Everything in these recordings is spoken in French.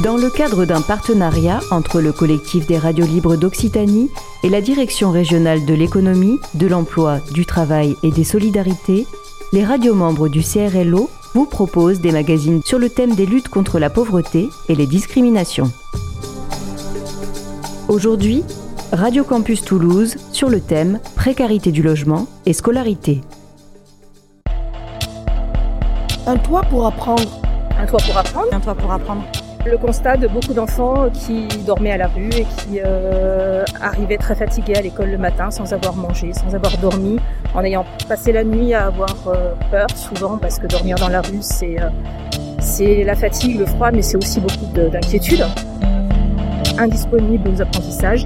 Dans le cadre d'un partenariat entre le collectif des radios libres d'Occitanie et la direction régionale de l'économie, de l'emploi, du travail et des solidarités, les radios membres du CRLO vous proposent des magazines sur le thème des luttes contre la pauvreté et les discriminations. Aujourd'hui, Radio Campus Toulouse sur le thème précarité du logement et scolarité. Un toit pour apprendre. Un toit pour apprendre. Un toit pour apprendre le constat de beaucoup d'enfants qui dormaient à la rue et qui euh, arrivaient très fatigués à l'école le matin sans avoir mangé, sans avoir dormi, en ayant passé la nuit à avoir euh, peur souvent parce que dormir dans la rue c'est euh, la fatigue, le froid, mais c'est aussi beaucoup d'inquiétude. Indisponible aux apprentissages.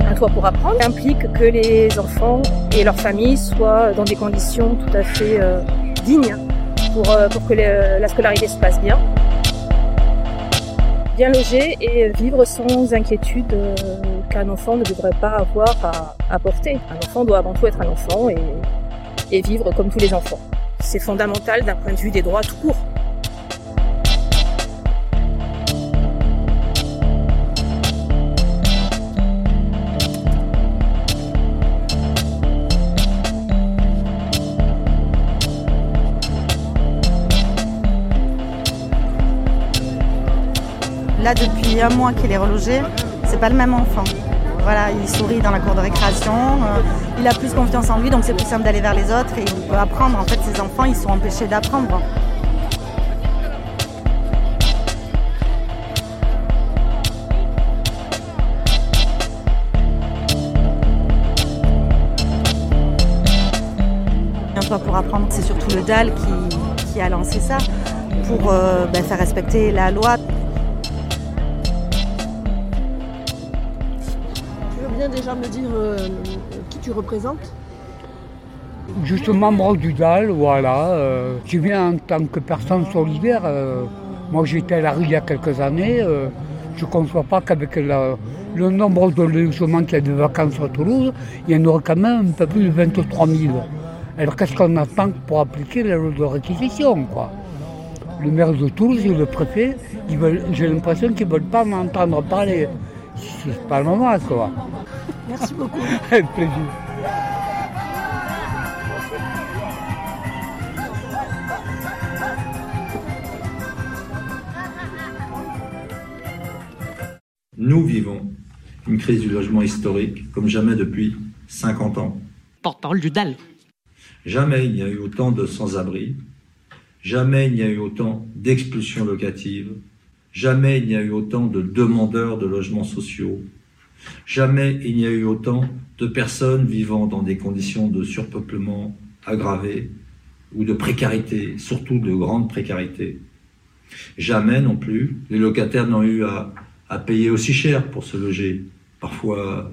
Un toit pour apprendre implique que les enfants et leurs familles soient dans des conditions tout à fait dignes euh, pour, que la scolarité se passe bien. Bien loger et vivre sans inquiétude euh, qu'un enfant ne devrait pas avoir à, porter. Un enfant doit avant tout être un enfant et vivre comme tous les enfants. C'est fondamental d'un point de vue des droits tout court. Depuis un mois qu'il est relogé, c'est pas le même enfant. Voilà, il sourit dans la cour de récréation, euh, il a plus confiance en lui, donc c'est plus simple d'aller vers les autres et il peut apprendre. En fait, ces enfants, ils sont empêchés d'apprendre. Pour apprendre, c'est surtout le DAL qui, a lancé ça pour euh, ben, faire respecter la loi. Déjà me dire euh, qui tu représentes Justement, membre du DAL, voilà. Euh, tu viens en tant que personne solidaire. Euh, moi, j'étais à la rue il y a quelques années. je ne conçois pas qu'avec le nombre de logements qu'il y a de vacances à Toulouse, il y en aurait quand même un peu plus de 23 000. Alors, qu'est-ce qu'on attend pour appliquer la loi de réquisition quoi? Le maire de Toulouse et le préfet, j'ai l'impression qu'ils ne veulent pas m'entendre parler. C'est pas le moment, quoi. Merci beaucoup. Avec plaisir. Nous vivons une crise du logement historique comme jamais depuis 50 ans. Porte-parole du DAL. Jamais il n'y a eu autant de sans-abri, jamais il n'y a eu autant d'expulsions locatives, jamais il n'y a eu autant de demandeurs de logements sociaux, Jamais il n'y a eu autant de personnes vivant dans des conditions de surpeuplement aggravées ou de précarité, surtout de grande précarité. Jamais non plus les locataires n'ont eu à, payer aussi cher pour se loger, parfois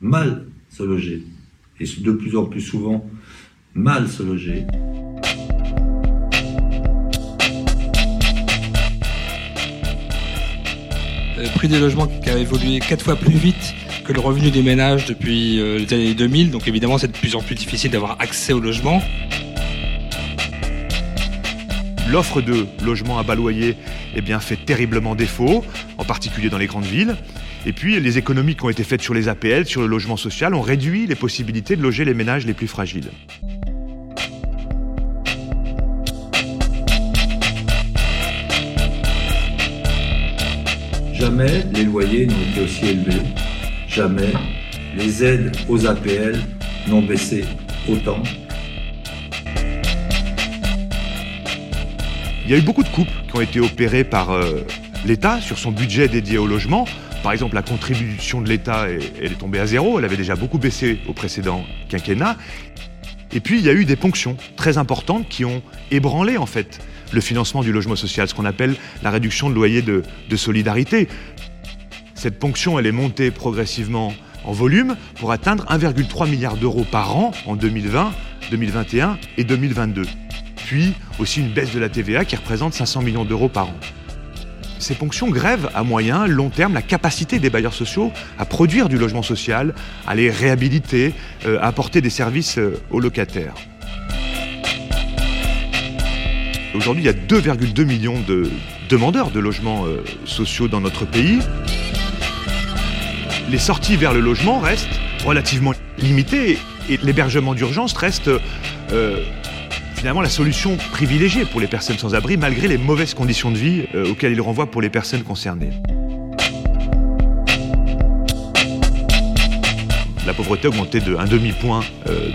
mal se loger, et de plus en plus souvent mal se loger. Le prix des logements qui a évolué quatre fois plus vite que le revenu des ménages depuis euh, les années 2000. Donc évidemment, c'est de plus en plus difficile d'avoir accès au logement. L'offre de logements à bas loyer eh bien, fait terriblement défaut, en particulier dans les grandes villes. Et puis, les économies qui ont été faites sur les APL, sur le logement social, ont réduit les possibilités de loger les ménages les plus fragiles. Jamais les loyers n'ont été aussi élevés. Jamais les aides aux APL n'ont baissé autant. Il y a eu beaucoup de coupes qui ont été opérées par euh, l'État sur son budget dédié au logement. Par exemple, la contribution de l'État, est tombée à zéro. Elle avait déjà beaucoup baissé au précédent quinquennat. Et puis, il y a eu des ponctions très importantes qui ont ébranlé, en fait, le financement du logement social, ce qu'on appelle la réduction de loyer de, solidarité. Cette ponction, elle est montée progressivement en volume pour atteindre 1,3 milliard d'euros par an en 2020, 2021 et 2022. Puis aussi une baisse de la TVA qui représente 500 millions d'euros par an. Ces ponctions grèvent à moyen, long terme la capacité des bailleurs sociaux à produire du logement social, à les réhabiliter, euh, à apporter des services euh, aux locataires. Aujourd'hui, il y a 2,2 millions de demandeurs de logements euh, sociaux dans notre pays. Les sorties vers le logement restent relativement limitées et l'hébergement d'urgence reste euh, finalement la solution privilégiée pour les personnes sans abri malgré les mauvaises conditions de vie euh, auxquelles il renvoie pour les personnes concernées. La pauvreté a augmenté de un demi-point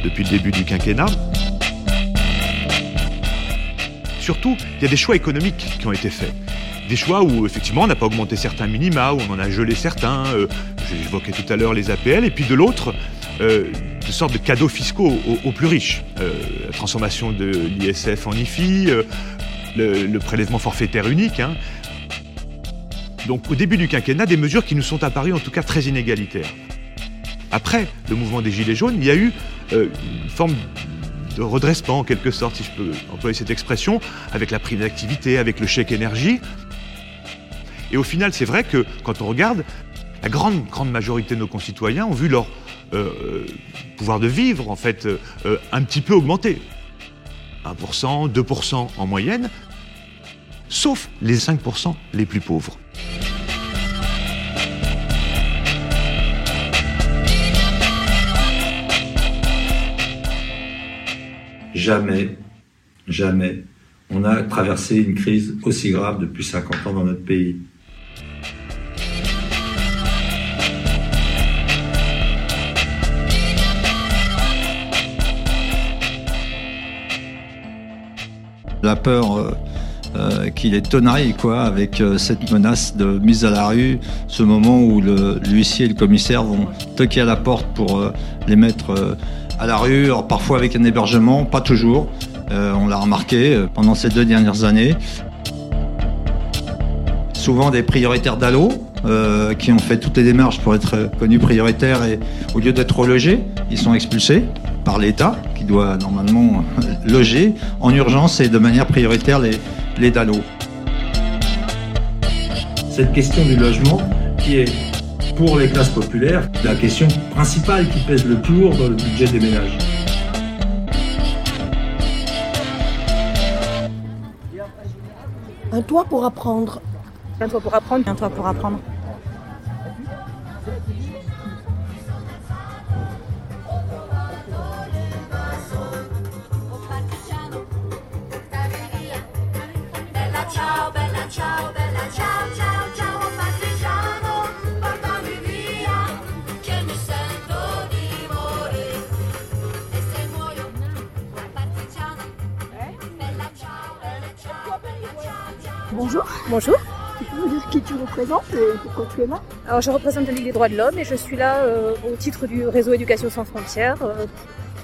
depuis le début du quinquennat. Surtout, il y a des choix économiques qui ont été faits. Des choix où, effectivement, on n'a pas augmenté certains minima, où on en a gelé certains. Euh, J'évoquais tout à l'heure les APL. Et puis de l'autre, euh, de sortes de cadeaux fiscaux aux, plus riches. Euh, la transformation de l'ISF en IFI, le, prélèvement forfaitaire unique. Hein. Donc au début du quinquennat, des mesures qui nous sont apparues en tout cas très inégalitaires. Après le mouvement des Gilets jaunes, il y a eu une forme de redressement en quelque sorte, si je peux employer cette expression, avec la prime d'activité, avec le chèque énergie. Et au final, c'est vrai que quand on regarde, la grande, grande majorité de nos concitoyens ont vu leur euh, euh, pouvoir de vivre, en fait, euh, un petit peu augmenter. 1%, 2% en moyenne, sauf les 5% les plus pauvres. Jamais, jamais, on a traversé une crise aussi grave depuis 50 ans dans notre pays. La peur euh, euh, qu'il est quoi, avec euh, cette menace de mise à la rue, ce moment où l'huissier et le commissaire vont toquer à la porte pour les mettre à la rue, parfois avec un hébergement, pas toujours. Euh, on l'a remarqué euh, pendant ces deux dernières années. Souvent des prioritaires d'ALLO euh, qui ont fait toutes les démarches pour être connus prioritaires et au lieu d'être relogés, ils sont expulsés par l'État qui doit normalement loger en urgence et de manière prioritaire les, les DALO. Cette question du logement qui est pour les classes populaires, la question principale qui pèse le plus lourd dans le budget des ménages. Un toit pour apprendre. Un toit pour apprendre. Un toit pour apprendre. Bonjour. Bonjour. Tu peux me dire qui tu représentes et pourquoi tu es là? Alors je représente la Ligue des droits de l'homme et je suis là euh, au titre du réseau Éducation sans frontières. Euh.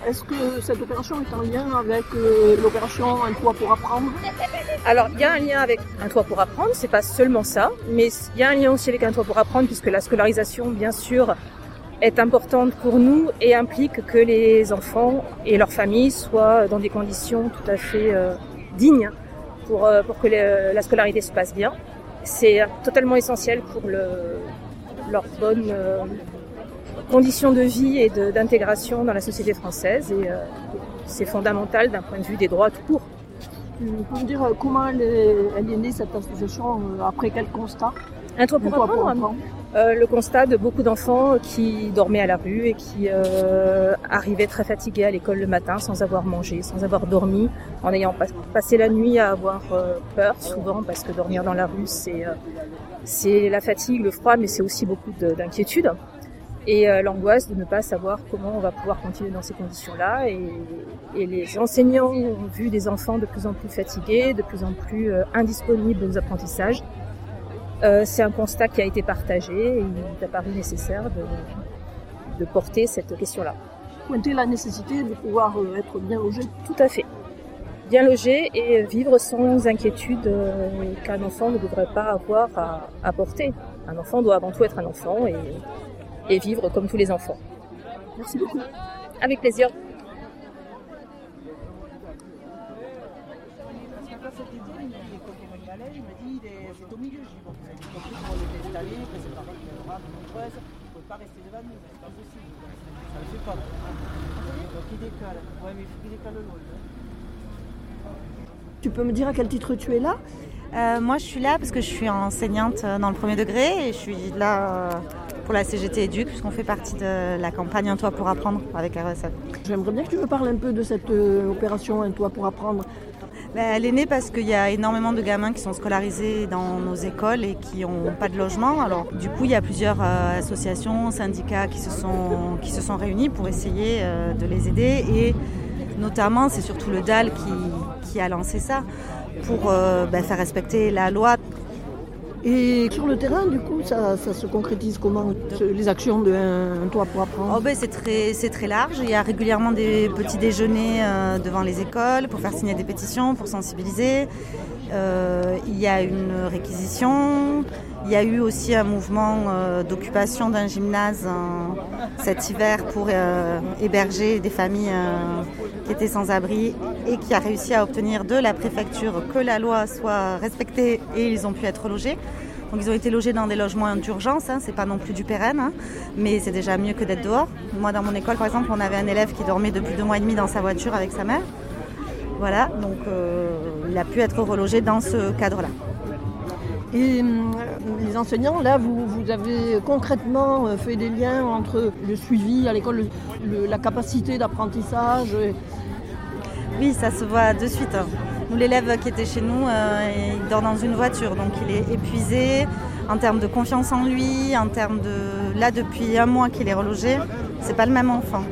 Est-ce que cette opération est en lien avec euh, l'opération Un toit pour apprendre? Alors il y a un lien avec Un toit pour apprendre, c'est pas seulement ça, mais il y a un lien aussi avec Un toit pour apprendre puisque la scolarisation bien sûr est importante pour nous et implique que les enfants et leurs familles soient dans des conditions tout à fait dignes pour, euh, pour que la scolarité se passe bien. C'est totalement essentiel pour le, leur bonne euh, conditions de vie et d'intégration dans la société française et euh, c'est fondamental d'un point de vue des droits tout court. Me dire comment elle est, elle est née cette association, après quel constat? Un pour apprendre euh, le constat de beaucoup d'enfants qui dormaient à la rue et qui euh, arrivaient très fatigués à l'école le matin sans avoir mangé, sans avoir dormi, en ayant passé la nuit à avoir euh, peur souvent parce que dormir dans la rue c'est c'est la fatigue, le froid, mais c'est aussi beaucoup d'inquiétude et l'angoisse de ne pas savoir comment on va pouvoir continuer dans ces conditions-là. Et, et, les enseignants ont vu des enfants de plus en plus fatigués, de plus en plus indisponibles aux apprentissages. Euh, c'est un constat qui a été partagé et il est apparu nécessaire de, porter cette question-là. Pointer la nécessité de pouvoir euh, être bien logé. Tout à fait. Bien logé et vivre sans inquiétude euh, qu'un enfant ne devrait pas avoir à, porter. Un enfant doit avant tout être un enfant et, et vivre comme tous les enfants. Merci beaucoup. Avec plaisir. Pas rester devant nous, c'est pas possible. Ça le fait pas. Donc il décale. Ouais, mais il faut qu'il décale l'autre. Tu peux me dire à quel titre tu es là? Euh, moi, je suis là parce que je suis enseignante dans le premier degré et je suis là euh, pour la CGT Éduc puisqu'on fait partie de la campagne Un toit pour apprendre avec la RSF. J'aimerais bien que tu me parles un peu de cette euh, opération Un toit pour apprendre. Ben, elle est née parce qu'il y a énormément de gamins qui sont scolarisés dans nos écoles et qui n'ont pas de logement. Alors, du coup, il y a plusieurs euh, associations, syndicats qui se sont, réunis pour essayer euh, de les aider. Et notamment, c'est surtout le DAL qui, a lancé ça pour euh, ben, faire respecter la loi. Et sur le terrain, du coup, ça, ça se concrétise comment Les actions de Un toit pour apprendre? Oh ben, c'est très, très large. Il y a régulièrement des petits déjeuners euh, devant les écoles pour faire signer des pétitions, pour sensibiliser. Euh, il y a une réquisition. Il y a eu aussi un mouvement euh, d'occupation d'un gymnase cet hiver pour euh, héberger des familles qui étaient sans abri et qui a réussi à obtenir de la préfecture que la loi soit respectée et ils ont pu être logés. Donc ils ont été logés dans des logements d'urgence, hein, c'est pas non plus du pérenne, hein, mais c'est déjà mieux que d'être dehors. Moi dans mon école par exemple, on avait un élève qui dormait depuis deux mois et demi dans sa voiture avec sa mère. Voilà, donc euh, il a pu être relogé dans ce cadre-là. Et hum, les enseignants, là, vous, vous avez concrètement euh, fait des liens entre le suivi à l'école, le- le- la capacité d'apprentissage. Oui, ça se voit de suite. hein. Nous, l'élève qui était chez nous, euh, il dort dans une voiture, donc il est épuisé en termes de confiance en lui, en termes de... Là, depuis un mois qu'il est relogé, c'est pas le même enfant.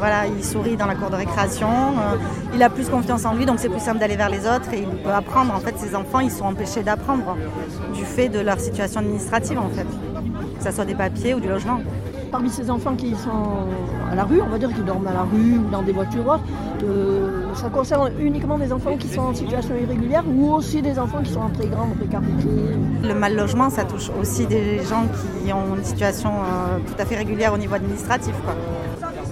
Voilà, il sourit dans la cour de récréation, euh, il a plus confiance en lui, donc c'est plus simple d'aller vers les autres et il peut apprendre. En fait, ces enfants, ils sont empêchés d'apprendre du fait de leur situation administrative, en fait, que ce soit des papiers ou du logement. Parmi ces enfants qui sont à la rue, on va dire qui dorment à la rue ou dans des voitures, euh, ça concerne uniquement des enfants qui sont en situation irrégulière ou aussi des enfants qui sont en très grande précarité. Le mal logement, ça touche aussi des gens qui ont une situation euh, tout à fait régulière au niveau administratif. Quoi.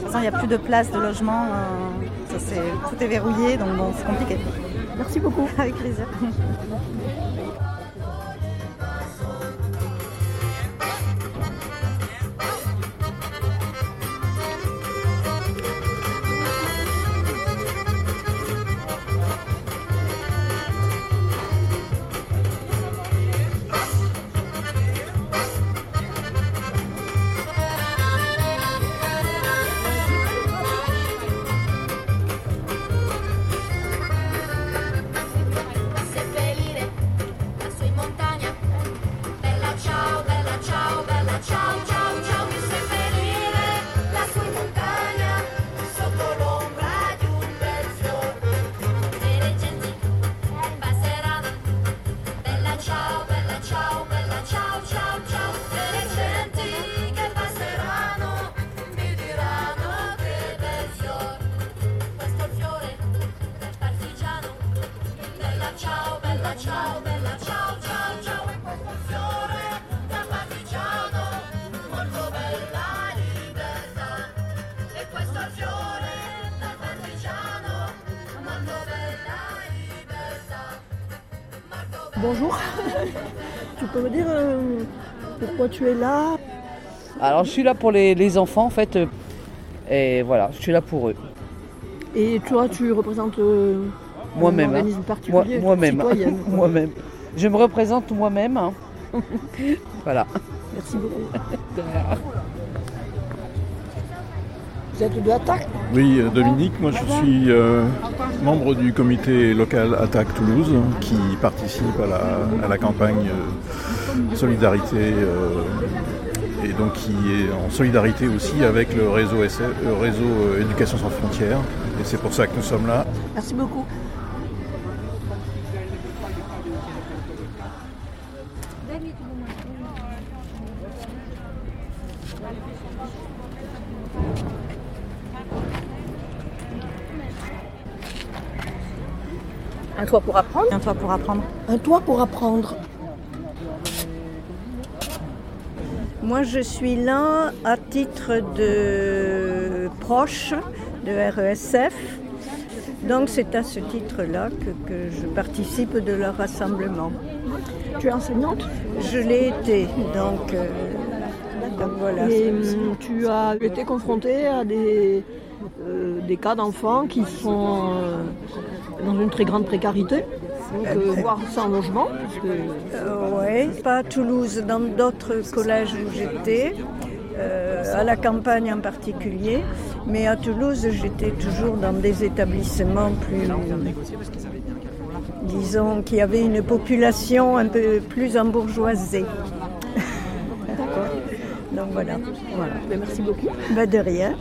Façon, il n'y a plus de place de logement. euh, ça, tout est verrouillé, donc bon, c'est compliqué. Merci beaucoup. Avec plaisir. Bonjour. tu peux me dire euh, pourquoi tu es là? Alors je suis là pour les, les enfants en fait. euh, Et voilà, je suis là pour eux. Et toi, tu représentes euh, Moi-même. hein. Moi- Moi-même. quoi. Moi-même. Je me représente moi-même. hein. voilà. Merci beaucoup. Vous êtes de attaque Oui, euh, Dominique, moi je suis euh, membre du comité local Attaque Toulouse qui participe à la, à la campagne euh, Solidarité euh, et donc qui est en solidarité aussi avec le réseau, SF, le réseau Éducation sans frontières. Et c'est pour ça que nous sommes là. Merci beaucoup. Toit pour apprendre Un toit pour apprendre. Un toit pour apprendre. Moi, je suis là à titre de proche de RESF. Donc, c'est à ce titre-là que, que je participe de leur rassemblement. Tu es enseignante? Je l'ai été, donc, euh, donc voilà. Et hum, tu as été confrontée à des, euh, des cas d'enfants qui sont euh, dans une très grande précarité Donc, euh, voir ça en logement, que oui, Euh, pas à Toulouse, dans d'autres collèges où j'étais, euh, à la campagne en particulier, mais à Toulouse, j'étais toujours dans des établissements plus, disons, qui avaient une population un peu plus embourgeoisée. Donc voilà. voilà. Ben, merci beaucoup. Bah, de rien.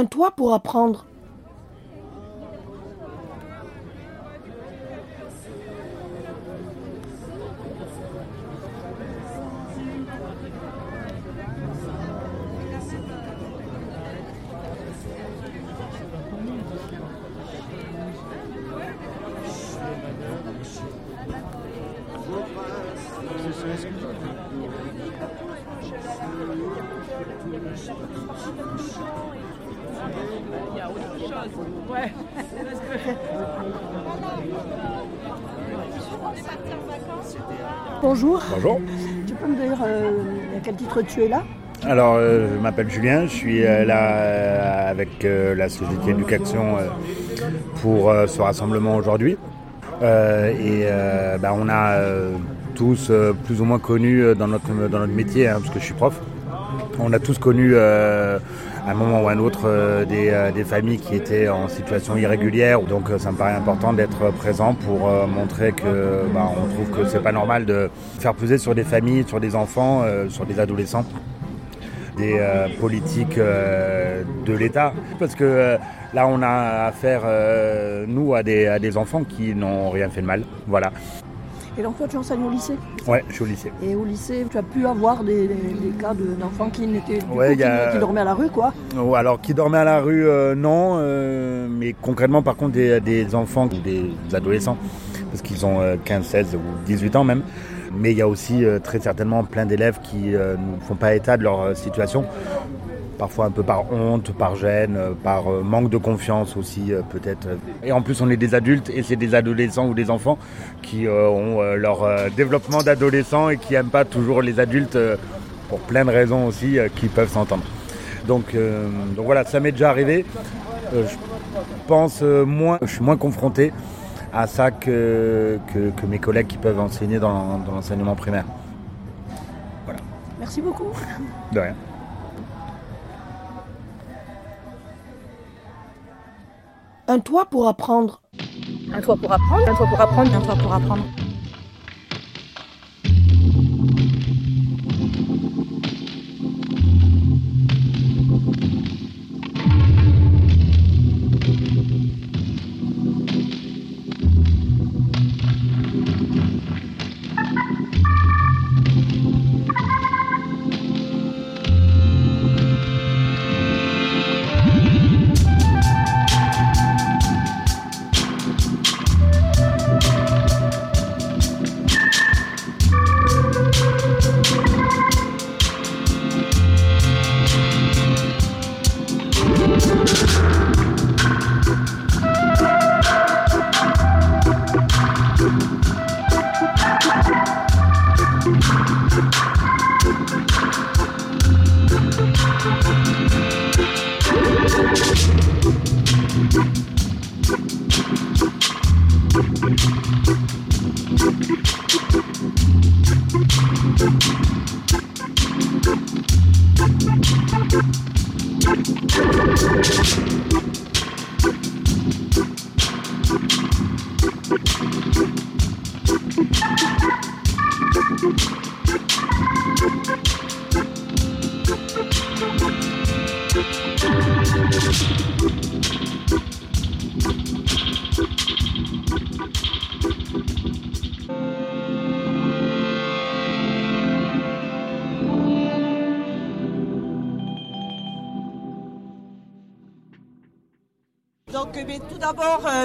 Un toit pour apprendre. Bonjour. Bonjour. Tu peux me dire euh, à quel titre tu es là? Alors, euh, je m'appelle Julien, je suis euh, là avec la Société Éducation pour ce rassemblement aujourd'hui. Et bah, on a tous plus ou moins connu dans notre, dans notre métier, hein, parce que je suis prof, on a tous connu à un moment ou à un autre euh, des, euh, des familles qui étaient en situation irrégulière. Donc euh, ça me paraît important d'être présent pour montrer que bah, on trouve que c'est pas normal de faire peser sur des familles, sur des enfants, sur des adolescents des politiques de l'État. Parce que là, on a affaire, nous, à des, à des enfants qui n'ont rien fait de mal. Voilà. Et donc toi tu enseignes au lycée Ouais, je suis au lycée. Et au lycée tu as pu avoir des, des- des cas de- d'enfants qui, n'étaient- Ouais, a- qui, dormaient à la rue quoi. Oh, alors, qui dormaient à la rue, euh, non. euh, mais concrètement, par contre, des, des enfants ou des adolescents, parce qu'ils ont euh, 15, 16 ou 18 ans même. Mais il y a aussi euh, très certainement plein d'élèves qui euh, ne font pas état de leur euh, situation. Parfois un peu par honte, par gêne, euh, par euh, manque de confiance aussi euh, peut-être. Et en plus on est des adultes et c'est des adolescents ou des enfants qui ont leur développement d'adolescents et qui n'aiment pas toujours les adultes pour plein de raisons aussi qui peuvent s'entendre. Donc, euh, donc voilà, ça m'est déjà arrivé. Euh, je pense euh, moins, je suis moins confronté à ça que, que, que mes collègues qui peuvent enseigner dans, dans l'enseignement primaire. Merci beaucoup. De rien. Un toit pour apprendre. Un toit pour apprendre, un toit pour apprendre, un toit pour apprendre.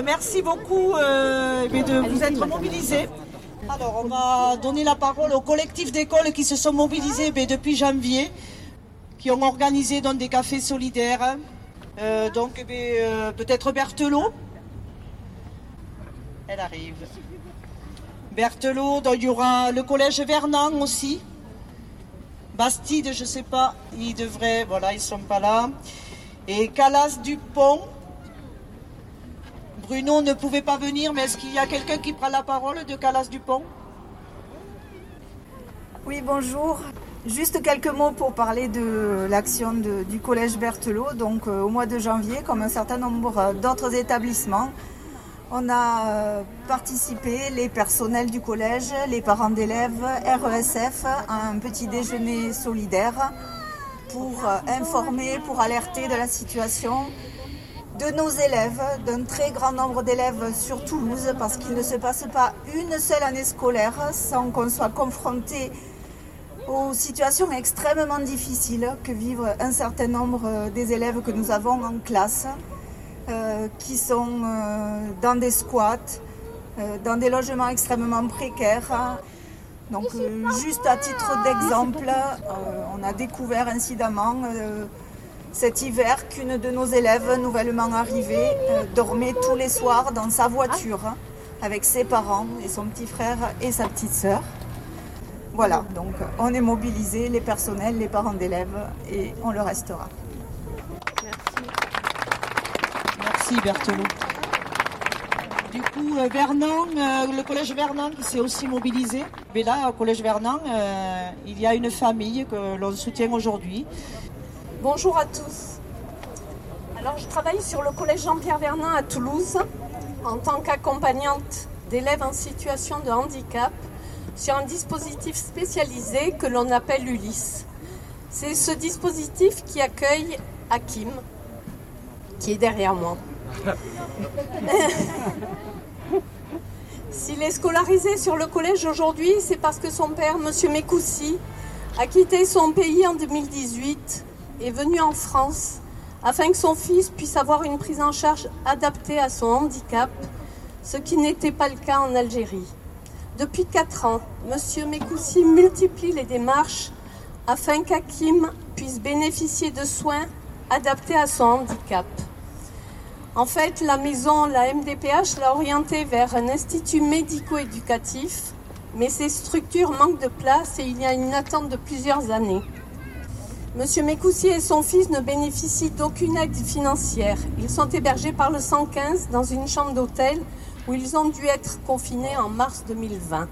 Merci beaucoup euh, de vous être mobilisés. Alors, on va donner la parole aux collectifs d'écoles qui se sont mobilisés depuis janvier, qui ont organisé des cafés solidaires. Euh, donc, eh euh, peut-être Berthelot Elle arrive. Berthelot, il y aura le collège Vernon aussi. Bastide, je ne sais pas, ils devraient, voilà, ils ne sont pas là. Et Calas Dupont. Bruno ne pouvait pas venir, mais est-ce qu'il y a quelqu'un qui prend la parole de Calas Dupont? Oui, bonjour. Juste quelques mots pour parler de l'action du collège Berthelot. Donc, euh, au mois de janvier, comme un certain nombre euh, d'autres établissements, on a euh, participé, les personnels du collège, les parents d'élèves, RESF, à un petit déjeuner solidaire pour informer, pour alerter de la situation de nos élèves, d'un très grand nombre d'élèves sur Toulouse, parce qu'il ne se passe pas une seule année scolaire sans qu'on soit confronté aux situations extrêmement difficiles que vivent un certain nombre des élèves que nous avons en classe, euh, qui sont euh, dans des squats, euh, dans des logements extrêmement précaires. Donc, juste à titre d'exemple, on a découvert incidemment cet hiver qu'une de nos élèves nouvellement arrivée euh, dormait tous les soirs dans sa voiture avec ses parents et son petit frère et sa petite sœur. Voilà, donc on est mobilisés, les personnels, les parents d'élèves, et on le restera. Merci Berthelot. Du coup, euh, Vernon, euh, le collège Vernon qui s'est aussi mobilisé. Mais là, au collège Vernon, il y a une famille que l'on soutient aujourd'hui. Bonjour à tous. Alors, je travaille sur le collège Jean-Pierre Vernin à Toulouse en tant qu'accompagnante d'élèves en situation de handicap sur un dispositif spécialisé que l'on appelle Ulysse. C'est ce dispositif qui accueille Hakim, qui est derrière moi. S'il est scolarisé sur le collège aujourd'hui, c'est parce que son père, M. Mekoussi, a quitté son pays en 2018 et est venu en France afin que son fils puisse avoir une prise en charge adaptée à son handicap, ce qui n'était pas le cas en Algérie. Depuis 4 ans, M. Mekoussi multiplie les démarches afin qu'Hakim puisse bénéficier de soins adaptés à son handicap. En fait, la maison, la MDPH, l'a orienté vers un institut médico-éducatif, mais ces structures manquent de place et il y a une attente de plusieurs années. Monsieur Mekoussi et son fils ne bénéficient d'aucune aide financière. Ils sont hébergés par le 115 dans une chambre d'hôtel où ils ont dû être confinés en mars 2020.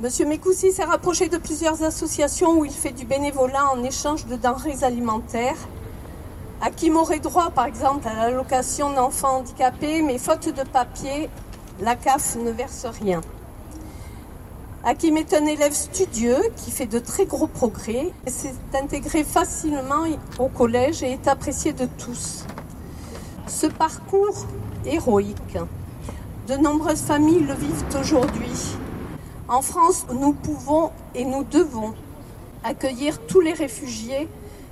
Monsieur Mekoussi s'est rapproché de plusieurs associations où il fait du bénévolat en échange de denrées alimentaires Hakim aurait droit, par exemple, à l'allocation d'enfants handicapés, mais faute de papier, la CAF ne verse rien. Hakim est un élève studieux qui fait de très gros progrès, s'est intégré facilement au collège et est apprécié de tous. Ce parcours héroïque, de nombreuses familles le vivent aujourd'hui. En France, nous pouvons et nous devons accueillir tous les réfugiés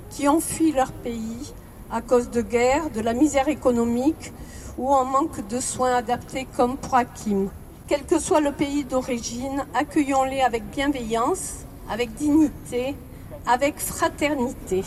qui ont fui leur pays à cause de guerre, de la misère économique ou en manque de soins adaptés comme pour Hakim. Quel que soit le pays d'origine, accueillons-les avec bienveillance, avec dignité, avec fraternité.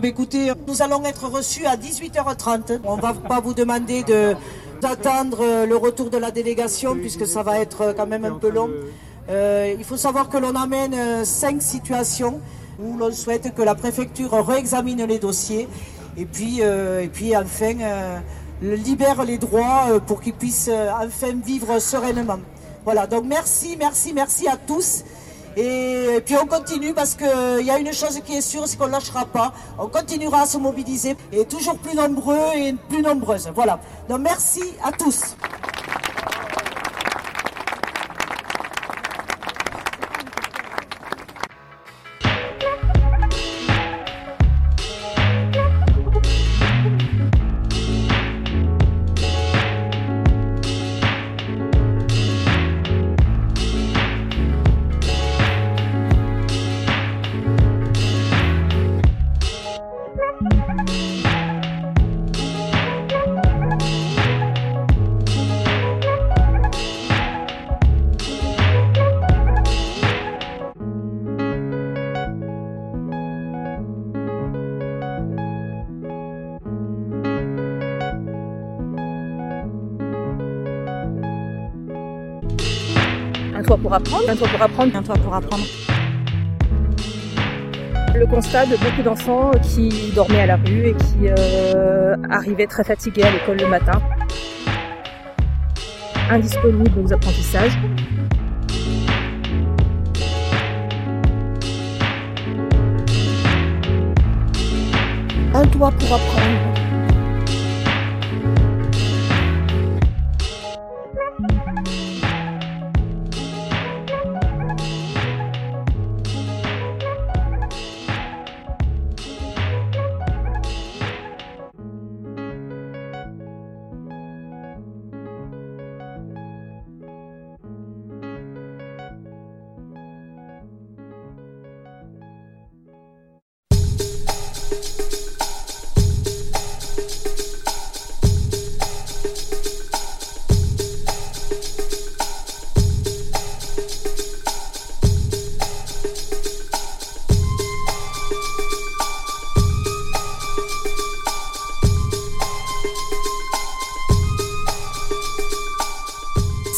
Bon, écoutez, nous allons être reçus à 18h30. On va pas vous demander de d'attendre euh, le retour de la délégation puisque ça va être euh, quand même un peu long. Euh, il faut savoir que l'on amène cinq situations où l'on souhaite que la préfecture réexamine les dossiers et puis, enfin libère les droits pour qu'ils puissent enfin vivre sereinement. Voilà, donc merci, merci, merci à tous. Et, puis on continue parce qu'il y a une chose qui est sûre, c'est qu'on ne lâchera pas. On continuera à se mobiliser et toujours plus nombreux et plus nombreuses. Voilà. Donc merci à tous. Pour apprendre, un toit pour apprendre, un toit pour apprendre. Le constat de beaucoup d'enfants qui dormaient à la rue et qui euh, arrivaient très fatigués à l'école le matin, indisponibles aux apprentissages. Un toit pour apprendre.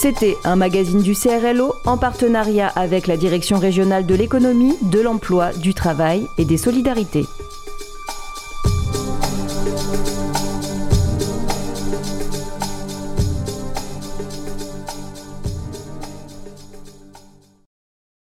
C'était un magazine du CRLO en partenariat avec la Direction régionale de l'économie, de l'emploi, du travail et des solidarités.